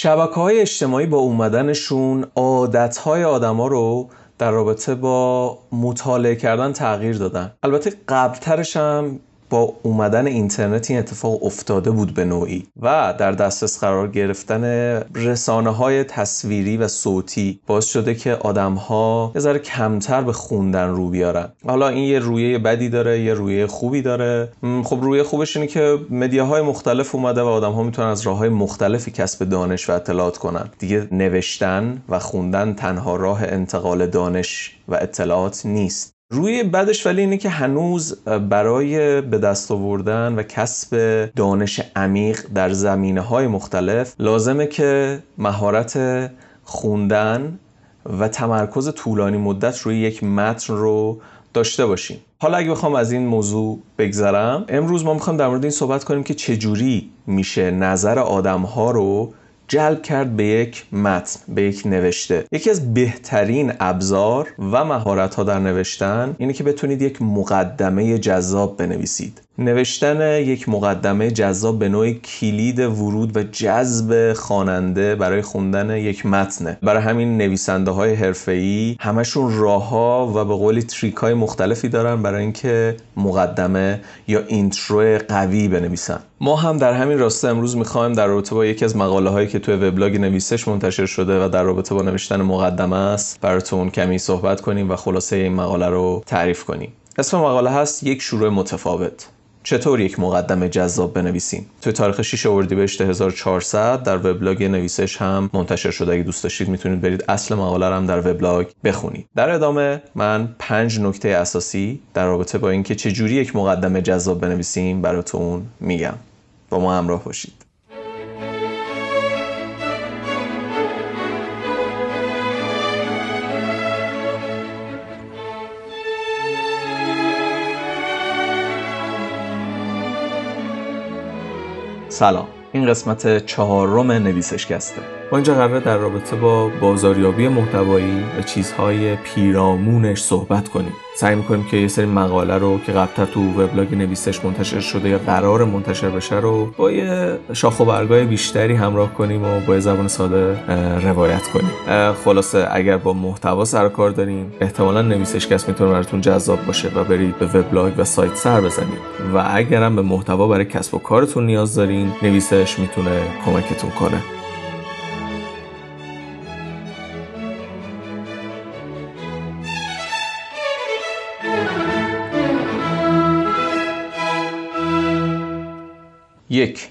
شبکه های اجتماعی با اومدنشون عادت های آدما رو در رابطه با مطالعه کردن تغییر دادن. البته قبلترش هم با اومدن اینترنت این اتفاق افتاده بود به نوعی و در دسترس قرار گرفتن رسانه های تصویری و صوتی باعث شده که آدم ها یه ذره کمتر به خوندن رو بیارن. حالا این یه رویه بدی داره یه رویه خوبی داره. خب رویه خوبش اینه که مدیاهای مختلف اومده و آدم ها می‌تونن از راه های مختلفی کسب دانش و اطلاعات کنن. دیگه نوشتن و خوندن تنها راه انتقال دانش و اطلاعات نیست. روی بعدش ولی اینه که هنوز برای به دست آوردن و کسب دانش عمیق در زمینه های مختلف لازمه که مهارت خوندن و تمرکز طولانی مدت روی یک متن رو داشته باشیم. حالا اگه بخوام از این موضوع بگذرم امروز ما می‌خوام در مورد این صحبت کنیم که چجوری میشه نظر آدم ها رو جلب کرد به یک متن به یک نوشته. یکی از بهترین ابزار و مهارت ها در نوشتن اینه که بتونید یک مقدمه جذاب بنویسید. نوشتن یک مقدمه جذاب به نوع کلید ورود و جذب خواننده برای خوندن یک متنه. برای همین نویسنده های حرفه‌ای همشون راه ها و به قولی trick های مختلفی دارن برای اینکه مقدمه یا intro قوی بنویسن. ما هم در همین راستا امروز می‌خوایم در رابطه با یکی از مقاله هایی که توی وبلاگ نویسش منتشر شده و در رابطه با نوشتن مقدمه است. براتون کمی صحبت کنیم و خلاصه این مقاله رو تعریف کنیم. اسم مقاله هست یک شروع متفاوت. چطور یک مقدمه جذاب بنویسیم؟ توی تاریخ 6 اردیبهشت 1400 در وبلاگ نویسش هم منتشر شده. اگه دوست داشتید می‌تونید برید اصل مقاله هم در وبلاگ بخونید. در ادامه من پنج نکته اساسی در رابطه با اینکه چجوری یک مقدمه جذاب بنویسیم براتون میگم. با ما همراه باشید. سلام. این قسمت چهارم نویسشکسته ما اینجا قراره در رابطه با بازاریابی محتوایی و چیزهای پیرامونش صحبت کنیم. سعی می‌کنیم که یه سری مقاله رو که قبلتر تو وبلاگ نویسش منتشر شده یا قرار منتشر بشه رو با یه شاخ و برگای بیشتری همراه کنیم و با یه زبان ساده روایت کنیم. خلاصه اگر با محتوا سر کار داریم احتمالا نویسشکست می‌تونه براتون جذاب باشه و برید به وبلاگ و سایت سر بزنید. و اگرم به محتوا برای کسب و کارتون نیاز دارین نویسش می‌تونه کمکتون کنه. یک.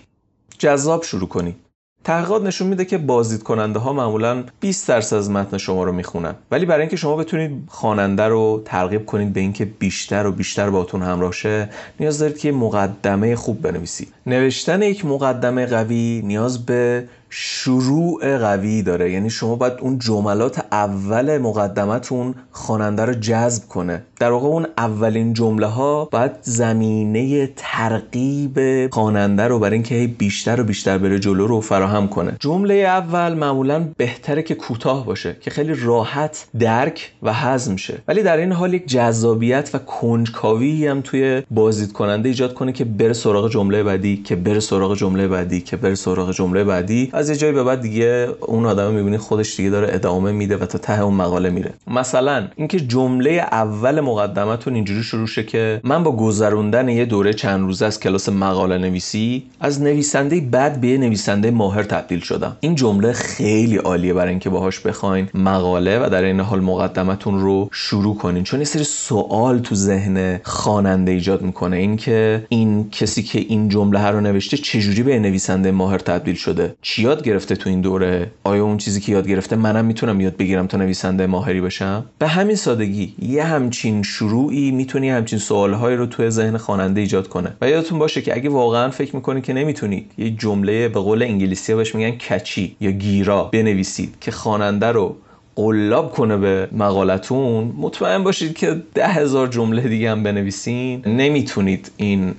جذاب شروع کنید تحقیقات نشون میده که بازدید کننده ها معمولا 20 درصد از متن شما رو می‌خونن. ولی برای اینکه شما بتونید خواننده رو ترغیب کنید به اینکه بیشتر و بیشتر باتون همراه شه نیاز دارید که مقدمه خوب بنویسید. نوشتن یک مقدمه قوی نیاز به شروع قوی داره. یعنی شما باید اون جملات اول مقدمتون خواننده رو جذب کنه. در واقع اون اولین جمله ها باید زمینه ترغیب خواننده رو برای اینکه بیشتر و بیشتر بره جلو رو فراهم کنه. جمله اول معمولا بهتره که کوتاه باشه که خیلی راحت درک و هضم شه. ولی در این حال یک جذابیت و کنجکاوی هم توی بازدید کننده ایجاد کنه که بره سراغ جمله بعدی که بره سراغ جمله بعدی که بره سراغ جمله بعدی. از یه جایی به بعد دیگه اون آدم می‌بینی خودش دیگه داره ادامه میده و تا ته اون مقاله میره. مثلا اینکه جمله اول مقدمتون اینجوری شروع شه که من با گذروندن یه دوره چند روزه از کلاس مقاله نویسی از نویسنده بد به نویسنده ماهر تبدیل شدم. این جمله خیلی عالیه برای اینکه باهاش بخواین مقاله و در این حال مقدمتون رو شروع کنین. چون یه سری سوال تو ذهن خواننده ایجاد می‌کنه. اینکه این کسی که این جمله رو نوشته چجوری به نویسنده ماهر تبدیل شده؟ چی یاد گرفته تو این دوره؟ آیا اون چیزی که یاد گرفته منم می‌تونم یاد بگیرم تا نویسنده ماهری بشم؟ به همین سادگی یه همچین شروعی می‌تونی همچین سوالهایی رو توی ذهن خواننده ایجاد کنه. و یادتون باشه که اگه واقعا فکر می‌کنید که نمی‌تونید یه جمله به قول انگلیسی بهش میگن کچی یا گیرا بنویسید که خواننده رو قلاب کنه به مقالتون مطمئن باشید که ده هزار جمله دیگه هم بنویسین. نمی‌تونید این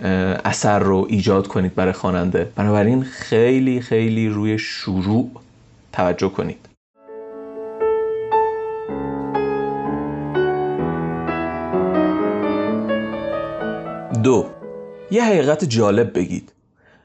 اثر رو ایجاد کنید برای خواننده. بنابراین خیلی خیلی روی شروع توجه کنید. دو یه حقیقت جالب بگید.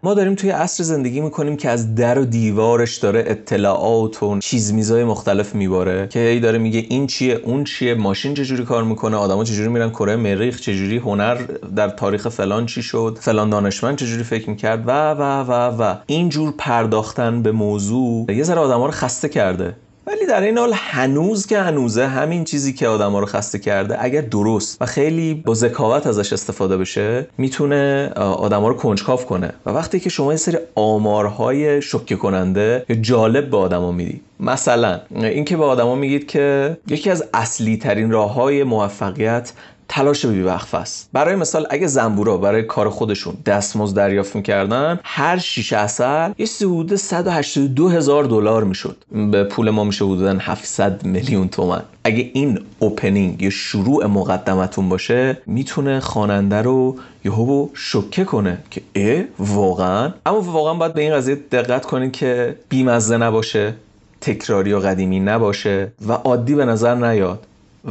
ما داریم توی عصر زندگی می‌کنیم که از در و دیوارش داره اطلاعات و چیز میزای مختلف میباره که ای داره میگه این چیه اون چیه ماشین چجوری کار می‌کنه آدما چجوری میرن کره مریخ چجوری هنر در تاریخ فلان چی شد فلان دانشمند چجوری فکر می‌کرد و و و و. این جور پرداختن به موضوع یه ذره آدما رو خسته کرده. ولی در این حال هنوز که هنوزه همین چیزی که آدما رو خسته کرده اگر درست و خیلی با ذکاوت ازش استفاده بشه می‌تونه آدما رو کنجکاو کنه. و وقتی که شما یه سری آمارهای شوکه کننده یا جالب به آدما میدی مثلا اینکه به آدما میگید که یکی از اصلی ترین راه های موفقیت تلاش بیوقف است. برای مثال اگه زنبورا برای کار خودشون دستمزد دریافت می‌کردن هر شیش اصل یه حدود 182 هزار دلار می‌شد. به پول ما میشه حدودا 700 میلیون تومن اگه این اوپنینگ یا شروع مقدمتون باشه می‌تونه خواننده رو یهو شوکه کنه که اه واقعا؟ اما واقعا باید به این قضیه دقت کنید که بیمزه نباشه تکراری و قدیمی نباشه و عادی به نظر نیاد.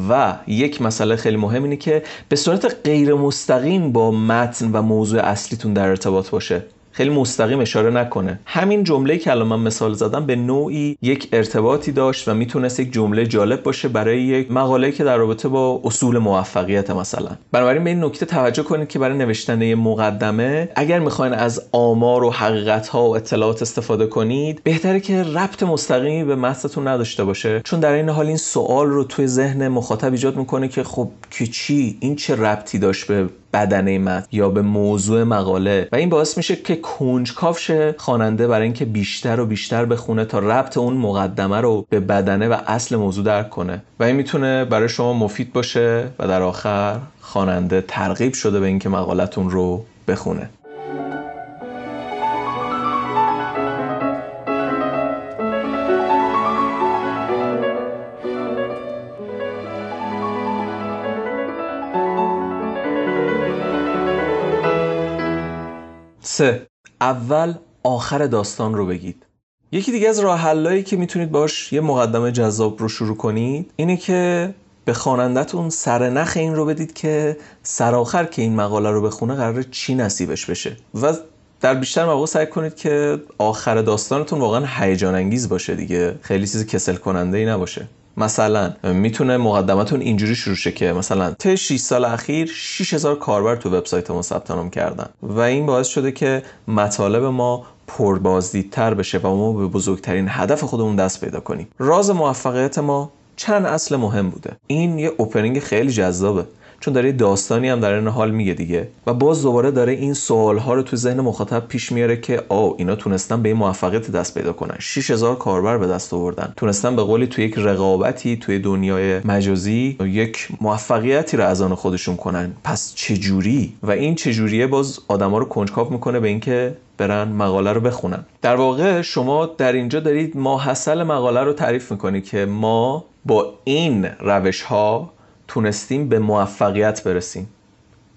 و یک مسئله خیلی مهم اینه که به صورت غیر مستقیم با متن و موضوع اصلیتون در ارتباط باشه. خیلی مستقیم اشاره نکنه. همین جمله که الان من مثال زدم به نوعی یک ارتباطی داشت و می‌تونست یک جمله جالب باشه برای یک مقاله که در رابطه با اصول موفقیت مثلا. بنابراین به این نکته توجه کنید که برای نوشتن یه مقدمه اگر می‌خواین از آمار و حقیقت ها و اطلاعات استفاده کنید بهتره که ربط مستقیمی به متنتون نداشته باشه. چون در این حال این سوال رو توی ذهن مخاطب ایجاد می‌کنه که خب که چی این چه ربطی داشت به بدنه متن یا به موضوع مقاله. و این باعث میشه که کنجکاو شه خواننده برای اینکه بیشتر و بیشتر بخونه تا ربط اون مقدمه رو به بدنه و اصل موضوع درک کنه. و این می‌تونه برای شما مفید باشه و در آخر خواننده ترغیب شده به اینکه مقالتون رو بخونه. سه. اول آخر داستان رو بگید. یکی دیگه از راه که می‌تونید باش یه مقدمه جذاب رو شروع کنید اینه که به خوانندهتون سرنخ این رو بدید که سرآخر که این مقاله رو بخونه قرار چی نصیبش بشه. و در بیشتر مواقع سعی کنید که آخر داستانتون واقعا هیجان انگیز باشه دیگه. خیلی چیز کسل کننده ای نباشه. مثلا می‌تونه مقدمتون اینجوری شروع شه که مثلا طی 6 سال اخیر 6000 کاربر تو وبسایت ما ثبت نام کردن و این باعث شده که مطالب ما پربازدیدتر بشه و ما به بزرگترین هدف خودمون دست پیدا کنیم. راز موفقیت ما چند اصل مهم بوده. این یه اوپنینگ خیلی جذابه. چون داره داستانی هم در این حال میگه دیگه. و باز دوباره داره این سوال ها رو تو ذهن مخاطب پیش میاره که آ اینا تونستن به این موفقیت دست پیدا کنن. 6000 کاربر به دست آوردن. تونستن به قولی تو یک رقابتی توی دنیای مجازی یک موفقیتی رو از آن خودشون کنن. پس چجوری و این چجوریه باز آدما رو کنجکاو می‌کنه به اینکه برن مقاله رو بخونن. در واقع شما در اینجا دارید ماحصل مقاله رو تعریف می‌کنید که ما با این روش ها تونستیم به موفقیت برسیم.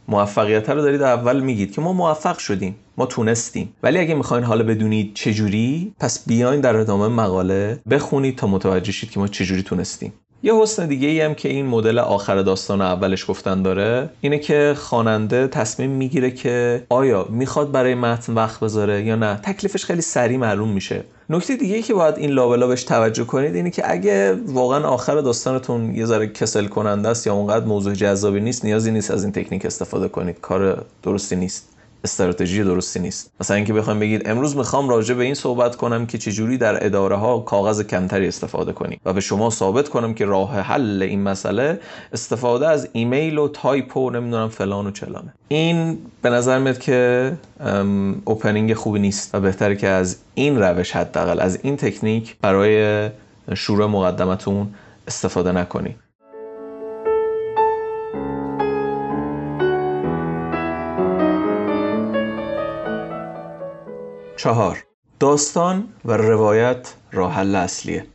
موفقیت رو دارید اول میگید که ما موفق شدیم ما تونستیم. ولی اگه می‌خواین حالا بدونید چجوری پس بیاین در ادامه مقاله بخونید تا متوجه شید که ما چجوری تونستیم. یه حسن دیگه ای هم که این مدل آخر داستان اولش گفتن داره اینه که خواننده تصمیم می‌گیره که آیا می‌خواد برای متن وقت بذاره یا نه. تکلیفش خیلی سریع معلوم میشه. نکته دیگه که باید این لابلا بهش توجه کنید اینه که اگه واقعا آخر داستانتون یه ذره کسل کننده است یا اونقدر موضوع جذابی نیست نیازی نیست از این تکنیک استفاده کنید. کار درستی نیست. استراتژی درستی نیست. مثلا اینکه بخوایم بگید امروز می‌خوام راجع به این صحبت کنم که چجوری در اداره ها کاغذ کمتری استفاده کنیم و به شما ثابت کنم که راه حل این مسئله استفاده از ایمیل و تایپ و نمی‌دونم فلان و چلانه. این به نظر میاد که opening خوبی نیست و بهتره که از این روش حداقل از این تکنیک برای شروع مقدمتون استفاده نکنید چهار. داستان و روایت راه حل اصلیه.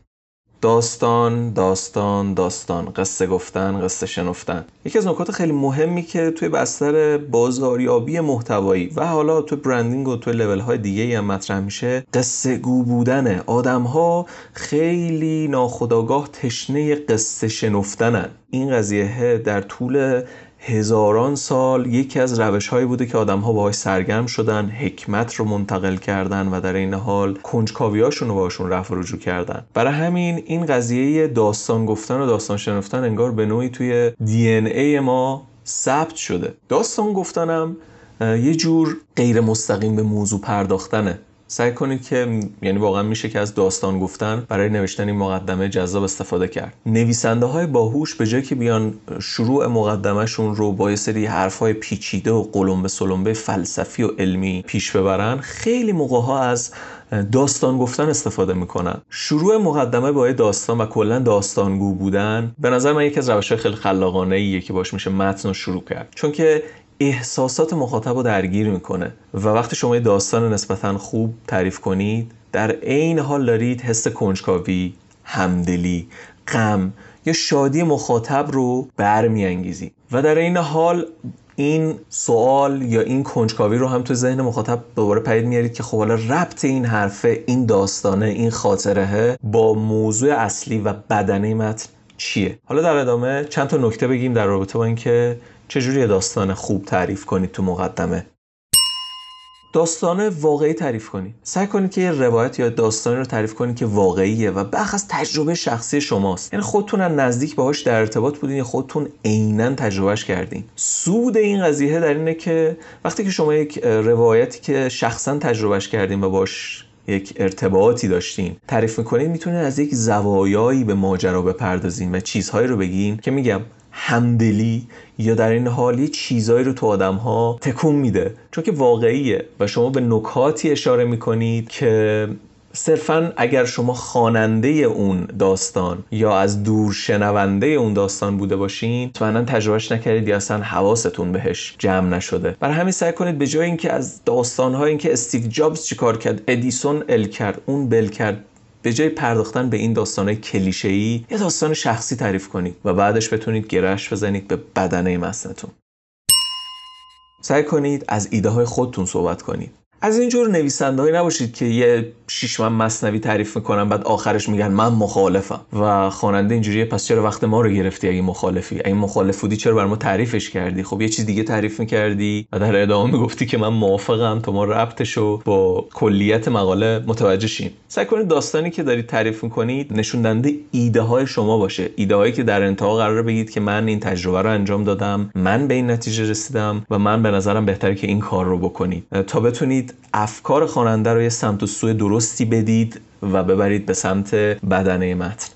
داستان داستان داستان. قصه گفتن قصه شنفتن. یکی از نکات خیلی مهمی که توی بستر بازاریابی محتوایی و حالا توی برندینگ و توی لول های دیگه هم مطرح میشه قصه گو بودنه. آدم ها خیلی ناخداگاه تشنه قصه شنفتنن. این قضیه در طول هزاران سال یکی از روش هایی بوده که آدم ها باهاش سرگرم شدن حکمت رو منتقل کردن و در این حال کنجکاویاشون رو باشون رفع رجوع کردن. برای همین این قضیه داستان گفتن و داستان شنفتن انگار به نوعی توی دی ای ما ثبت شده. داستان گفتنم یه جور غیر مستقیم به موضوع پرداختنه. سعی کنید که یعنی واقعا میشه که از داستان گفتن برای نوشتن این مقدمه جذاب استفاده کرد. نویسنده های باهوش به جای که بیان شروع مقدمهشون رو با یه سری حرف های پیچیده و قلمبه سلمبه فلسفی و علمی پیش ببرن خیلی موقع ها از داستان گفتن استفاده می‌کنن. شروع مقدمه با داستان و کلا داستانگو بودن به نظر من یکی از روش خیلی خلاقانه ایه که باش میشه متن رو شروع کرد. چون که احساسات مخاطب رو درگیر می‌کنه. و وقتی شما یه داستان نسبتا خوب تعریف کنید در عین حال دارید حس کنجکاوی همدلی غم یا شادی مخاطب رو برمیانگیزی و در این حال این سوال یا این کنجکاوی رو هم تو ذهن مخاطب دوباره پدید میارید که خب حالا ربط این حرفه این داستانه این خاطره با موضوع اصلی و بدنه متن چیه؟ حالا در ادامه چند تا نکته بگیم در رابطه با اینکه چجوری داستان خوب تعریف کنید تو مقدمه؟ داستان واقعی تعریف کنید سعی کنید که یه روایت یا داستانی رو تعریف کنید که واقعیه و بخ از تجربه شخصی شماست. یعنی خودتون از نزدیک باهاش در ارتباط بودین یا خودتون عینا تجربهش کردین. سود این قضیه در اینه که وقتی که شما یک روایتی که شخصا تجربهش کردین و باش یک ارتباطی داشتین تعریف می‌کنید می‌تونید از یک زوایایی به ماجرا بپردازین و چیزهایی رو بگین که میگم همدلی یا در این حال چیزایی رو تو آدم ها تکون میده. چون که واقعیه و شما به نکاتی اشاره می‌کنید که صرفا اگر شما خواننده اون داستان یا از دور شنونده اون داستان بوده باشین مطمئنا تجربهش نکردید یا اصلا حواستون بهش جمع نشده. برای همین سعی کنید به جای اینکه از داستانهای اینکه استیو جابز چیکار کرد ادیسون ال کرد اون بل کرد به جای پرداختن به این داستانهای کلیشه‌ای یه داستان شخصی تعریف کنید و بعدش بتونید گرش بزنید به بدنه متنتون. سعی کنید از ایده های خودتون صحبت کنید. از اینجور نویسنده نباشید که یه شیش من مصنوی تعریف می‌کنن بعد آخرش میگن من مخالفم. و خواننده اینجوریه پس چرا وقت ما رو گرفتی اگه مخالفی؟ اگه مخالف بودی چرا بر ما تعریفش کردی؟ خب یه چیز دیگه تعریف می‌کردی و در ادامه می‌گفتی که من موافقم تا ما ربطشو با کلیت مقاله متوجه شیم. سعی کنید داستانی که دارید تعریف می‌کنید نشون دهنده ایده های شما باشه. ایده هایی که در انتها قرار بگید که من این تجربه رو انجام دادم من به این نتیجه رسیدم و من به نظرم بهتره که این کار رو بکنید. تا بتونید افکار خواننده رو یه سمت و سوی درستی بدید و ببرید به سمت بدنه متن.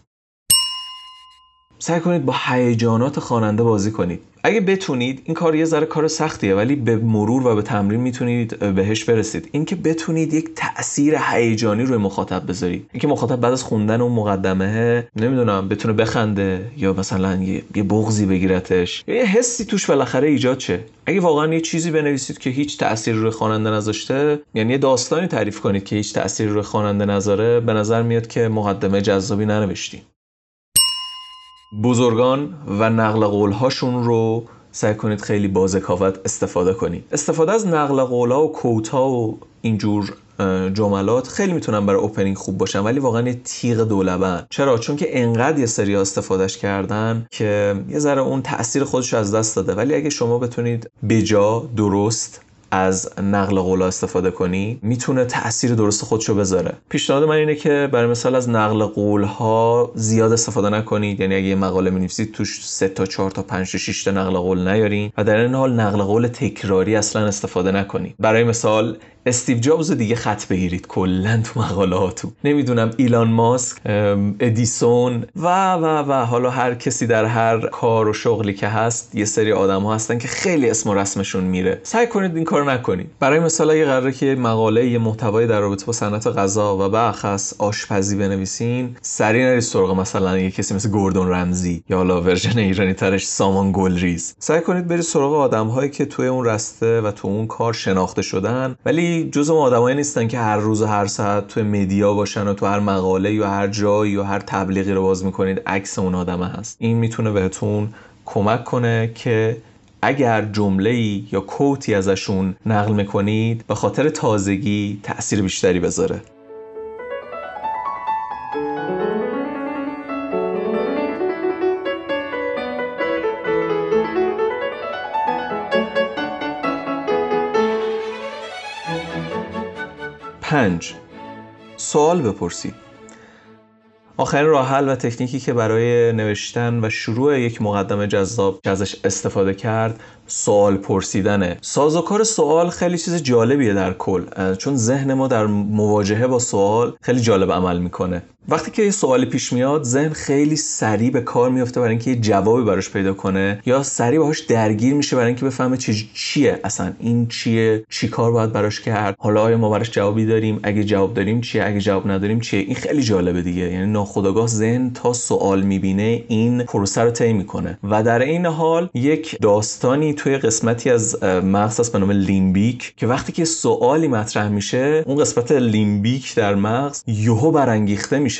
سعی کنید با هیجانات خواننده بازی کنید. اگه بتونید این کار یه ذره کار سختیه ولی به مرور و به تمرین می‌تونید بهش برسید. اینکه بتونید یک تاثیر هیجانی روی مخاطب بذارید. اینکه مخاطب بعد از خوندن اون مقدمه نمی‌دونم بتونه بخنده یا مثلا یه بغضی بگیرتش. یا یه حسی توش بالاخره ایجاد شه. اگه واقعا یه چیزی بنویسید که هیچ تأثیری روی خواننده نذاشته یعنی یه داستانی تعریف کنید که هیچ تأثیری روی خواننده نذاره به نظر میاد که مقدمه جذابی ننوشتین بزرگان و نقل قولهاشون رو سعی کنید خیلی با استفاده کنید. استفاده از نقل قولها و کوتا و اینجور جملات خیلی می‌تونن برای اوپنینگ خوب باشن ولی واقعا یه تیغ دولبن. چرا؟ چون که انقدر یه سری استفادهش کردن که یه ذره اون تاثیر خودش از دست داده. ولی اگه شما بتونید بجا درست از نقل قولا استفاده کنی می‌تونه تاثیر درست خودشو بذاره. پیشنهاد من اینه که برای مثال از نقل قول ها زیاد استفاده نکنید. یعنی اگه مقاله نویسید توش 3 تا 4 تا 5 تا 6 تا نقل قول نیارین و در این حال نقل قول تکراری اصلا استفاده نکنید. برای مثال استیو جابز رو دیگه خط بگیرید کلا تو مقالهاتون نمی‌دونم ایلان ماسک ادیسون و و و حالا هر کسی در هر کار و شغلی که هست یه سری آدم ها هستن که خیلی اسم و رسمشون میره. سعی کنید این کار نکنید. برای مثال اگه قراره که مقاله یه محتوای در رابطه با صنعت غذا و بخصوص آشپزی بنویسین سری نرید سراغ مثلا یه کسی مثل گوردون رمزی یا حالا version ایرانی ترش سامان گلریز. سعی کنید برید سراغ آدم هایی که توی اون رسته و تو اون کار شناخته شدن ولی جز اون آدمایی نیستن که هر روز و هر ساعت توی media باشن و تو هر مقاله یا هر جایی یا هر تبلیغی رو باز می‌کنید. عکس اون آدمه هست. این می‌تونه بهتون کمک کنه که اگر جمله یا کوتی ازشون نقل می‌کنید به خاطر تازگی تاثیر بیشتری بذاره. پنج. سوال بپرسید. آخرین راه حل و تکنیکی که برای نوشتن و شروع یک مقدمه جذاب ازش استفاده کرد سوال پرسیدنه. سازوکار سوال خیلی چیز جالبیه در کل. چون ذهن ما در مواجهه با سوال خیلی جالب عمل می‌کنه. وقتی که یه سوالی پیش میاد ذهن خیلی سریع به کار میفته برای اینکه یه جوابی براش پیدا کنه یا سریع باهاش درگیر میشه برای اینکه بفهمه چه چیه اصلا این چیه چی کار باید براش کرد حالا آیا ما براش جوابی داریم اگه جواب داریم چیه اگه جواب نداریم چیه؟ این خیلی جالبه دیگه. یعنی ناخودآگاه ذهن تا سوال می‌بینه این پروسه رو طی می‌کنه. و در این حال یک داستانی توی قسمتی از مغز هست به نام لیمبیک که وقتی که سوالی مطرح میشه اون قسمت لیمبیک در مغز یهو برانگیخته میشه.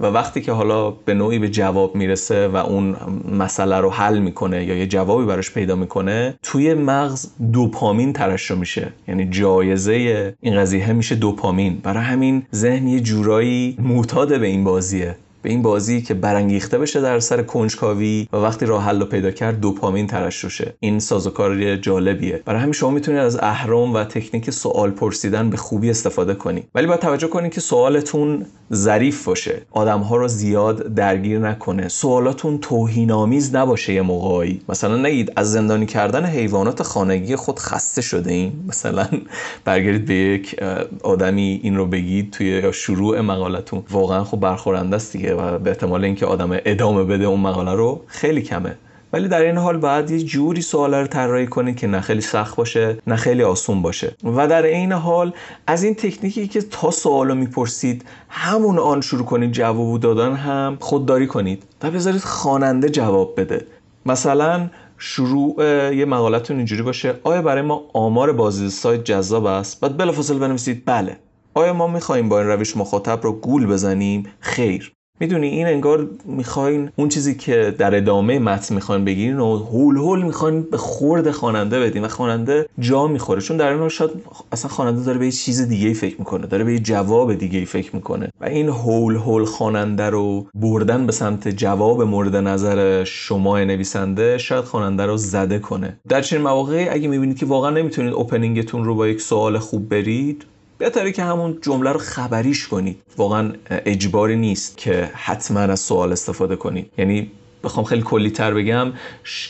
و وقتی که حالا به نوعی به جواب می‌رسه و اون مسئله رو حل می‌کنه یا یه جوابی براش پیدا می‌کنه توی مغز دوپامین ترشح میشه. یعنی جایزه این قضیه میشه دوپامین. برای همین ذهن یه جورایی معتاد به این بازیه. به این بازی که برانگیخته بشه در سر کنجکاوی و وقتی راه حل رو پیدا کرد دوپامین ترشحشه این سازوکار جالبیه. برای همین شما می‌تونید از اهرم و تکنیک سوال پرسیدن به خوبی استفاده کنید. ولی باید توجه کنید که سوالتون ظریف باشه. آدم ها رو زیاد درگیر نکنه. سوالاتون توهین آمیز نباشه یه موقعی. مثلا نگید از زندانی کردن حیوانات خانگی خود خسته شده این مثلا برگردید به یک آدمی این رو بگید توی شروع مقالتون. واقعا خب برخورنده است دیگه. و به احتمال اینکه آدم ادامه بده اون مقاله رو خیلی کمه. ولی در این حال باید یه جوری سوال رو طراحی کنید که نه خیلی سخت باشه نه خیلی آسون باشه. و در این حال از این تکنیکی که تا سوالو می‌پرسید همون آن شروع کنید جواب دادن هم خودداری کنید و بذارید خواننده جواب بده. مثلا شروع یه مقالتون اینجوری باشه. آیا برای ما آمار بازدید سایت جذاب است؟ بعد بلافاصله بنویسید. بله. آیا ما می‌خواهیم با این روش مخاطب رو گول بزنیم؟ خیر. می‌دونی این انگار می‌خواین اون چیزی که در ادامه متن می‌خواین بگیرین و هول هول می‌خواین به خورد خواننده بدین و خواننده جا می‌خوره. چون در این شاید اصلا خواننده داره به یه چیز دیگه ای فکر می‌کنه داره به یه جواب دیگه ای فکر می‌کنه و این هول هول خواننده رو بردن به سمت جواب مورد نظر شما نویسنده شاید خواننده رو زده کنه. در چنین مواقعی اگه می‌بینید که واقعا نمی‌تونید اوپنینگتون رو با یک سوال خوب برید بهتره که همون جمله رو خبریش کنید. واقعا اجباری نیست که حتما از سوال استفاده کنید. یعنی بخوام خیلی کلی تر بگم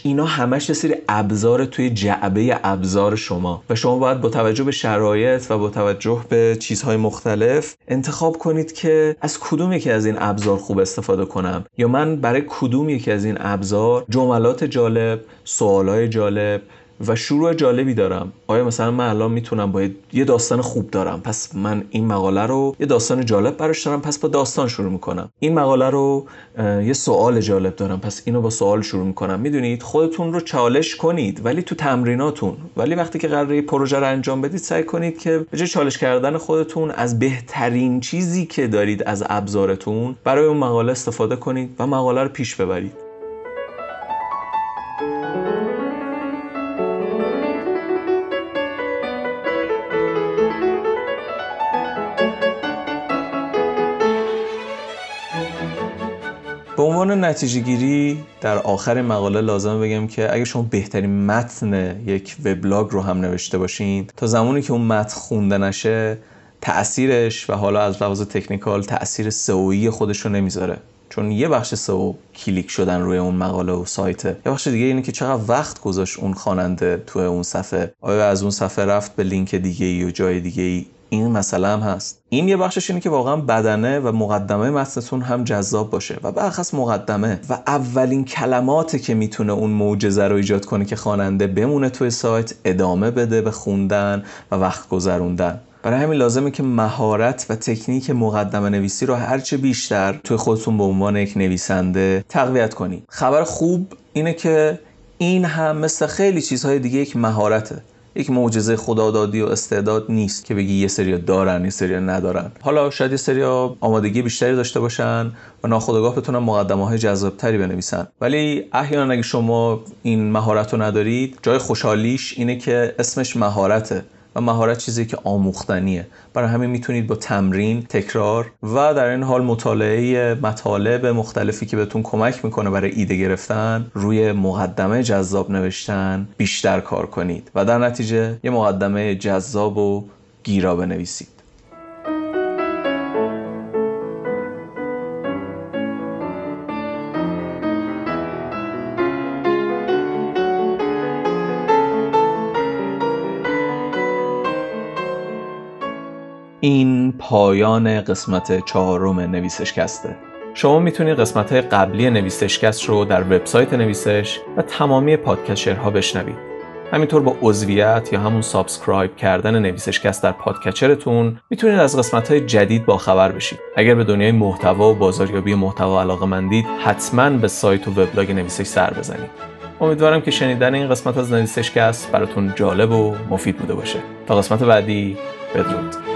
اینا همش یه سری ابزار توی جعبه ابزار شما. و شما باید با توجه به شرایط و با توجه به چیزهای مختلف انتخاب کنید که از کدوم یکی از این ابزار خوب استفاده کنم. یا من برای کدوم یکی از این ابزار جملات جالب سوالای جالب و شروع جالبی دارم. آیا مثلا من الان می‌تونم با یه داستان خوب دارم؟ پس من این مقاله رو یه داستان جالب براش دارم پس با داستان شروع می‌کنم. این مقاله رو یه سوال جالب دارم پس اینو با سوال شروع می‌کنم. می‌دونید خودتون رو چالش کنید ولی تو تمریناتون. ولی وقتی که قراره پروژه رو انجام بدید سعی کنید که به چالش کردن خودتون از بهترین چیزی که دارید از ابزارتون برای اون مقاله استفاده کنید و مقاله رو پیش ببرید. نتیجه گیری در آخر مقاله لازم بگم که اگه شما بهترین متن یک وبلاگ رو هم نوشته باشین تا زمانی که اون متن خونده نشه تأثیرش و حالا از لحاظ تکنیکال تأثیر سئویی خودش رو نمی‌ذاره. چون یه بخش سئو کلیک شدن روی اون مقاله و سایت. یه بخش دیگه اینه که چقدر وقت گذاشت اون خواننده تو اون صفحه. آیا از اون صفحه رفت به لینک دیگه ای و جای دیگه ای این مسئله هم هست. این یه بخشش اینه که واقعا بدنه و مقدمه متنتون هم جذاب باشه و برخص مقدمه. و اولین کلماتی که می‌تونه اون معجزه رو ایجاد کنه که خواننده بمونه توی سایت ادامه بده به خوندن و وقت گذروندن. برای همین لازمه که مهارت و تکنیک مقدمه نویسی رو هرچه بیشتر توی خودتون به عنوان یک نویسنده تقویت کنید. خبر خوب اینه که این هم مثل خیلی چیزهای دیگه یک مهارته. یک معجزه خدادادی و استعداد نیست که بگی یه سری دارن یه سری ندارن. حالا شاید یه سری آمادگی بیشتری داشته باشن و ناخودآگاه بتونن مقدمه های جذابتری بنویسن. ولی احیانا اگه شما این مهارت رو ندارید جای خوشحالیش اینه که اسمش مهارته. و مهارت چیزی که آموختنیه. برای همین می‌تونید با تمرین تکرار و در این حال مطالعه مطالب مختلفی که بهتون کمک می‌کنه برای ایده گرفتن روی مقدمه جذاب نوشتن بیشتر کار کنید. و در نتیجه یه مقدمه جذاب و گیرا بنویسید. این پایان قسمت چهارم نویسش‌کسته. شما می‌تونید قسمت های قبلی نویسش‌کست رو در وبسایت نویسش و تمامی podcatcher ها بشنوید. همینطور با عضویت یا همون subscribe کردن نویسش‌کست در podcatcher تون می‌تونید از قسمت های جدید با خبر بشید. اگر به دنیای محتوا و بازاریابی محتوا علاقه مندید حتما به سایت و وبلاگ نویسش سر بزنید. امیدوارم که شنیدن این قسمت از نویسش‌کست براتون جالب و مفید بوده باشه. تا قسمت بعدی بدرود.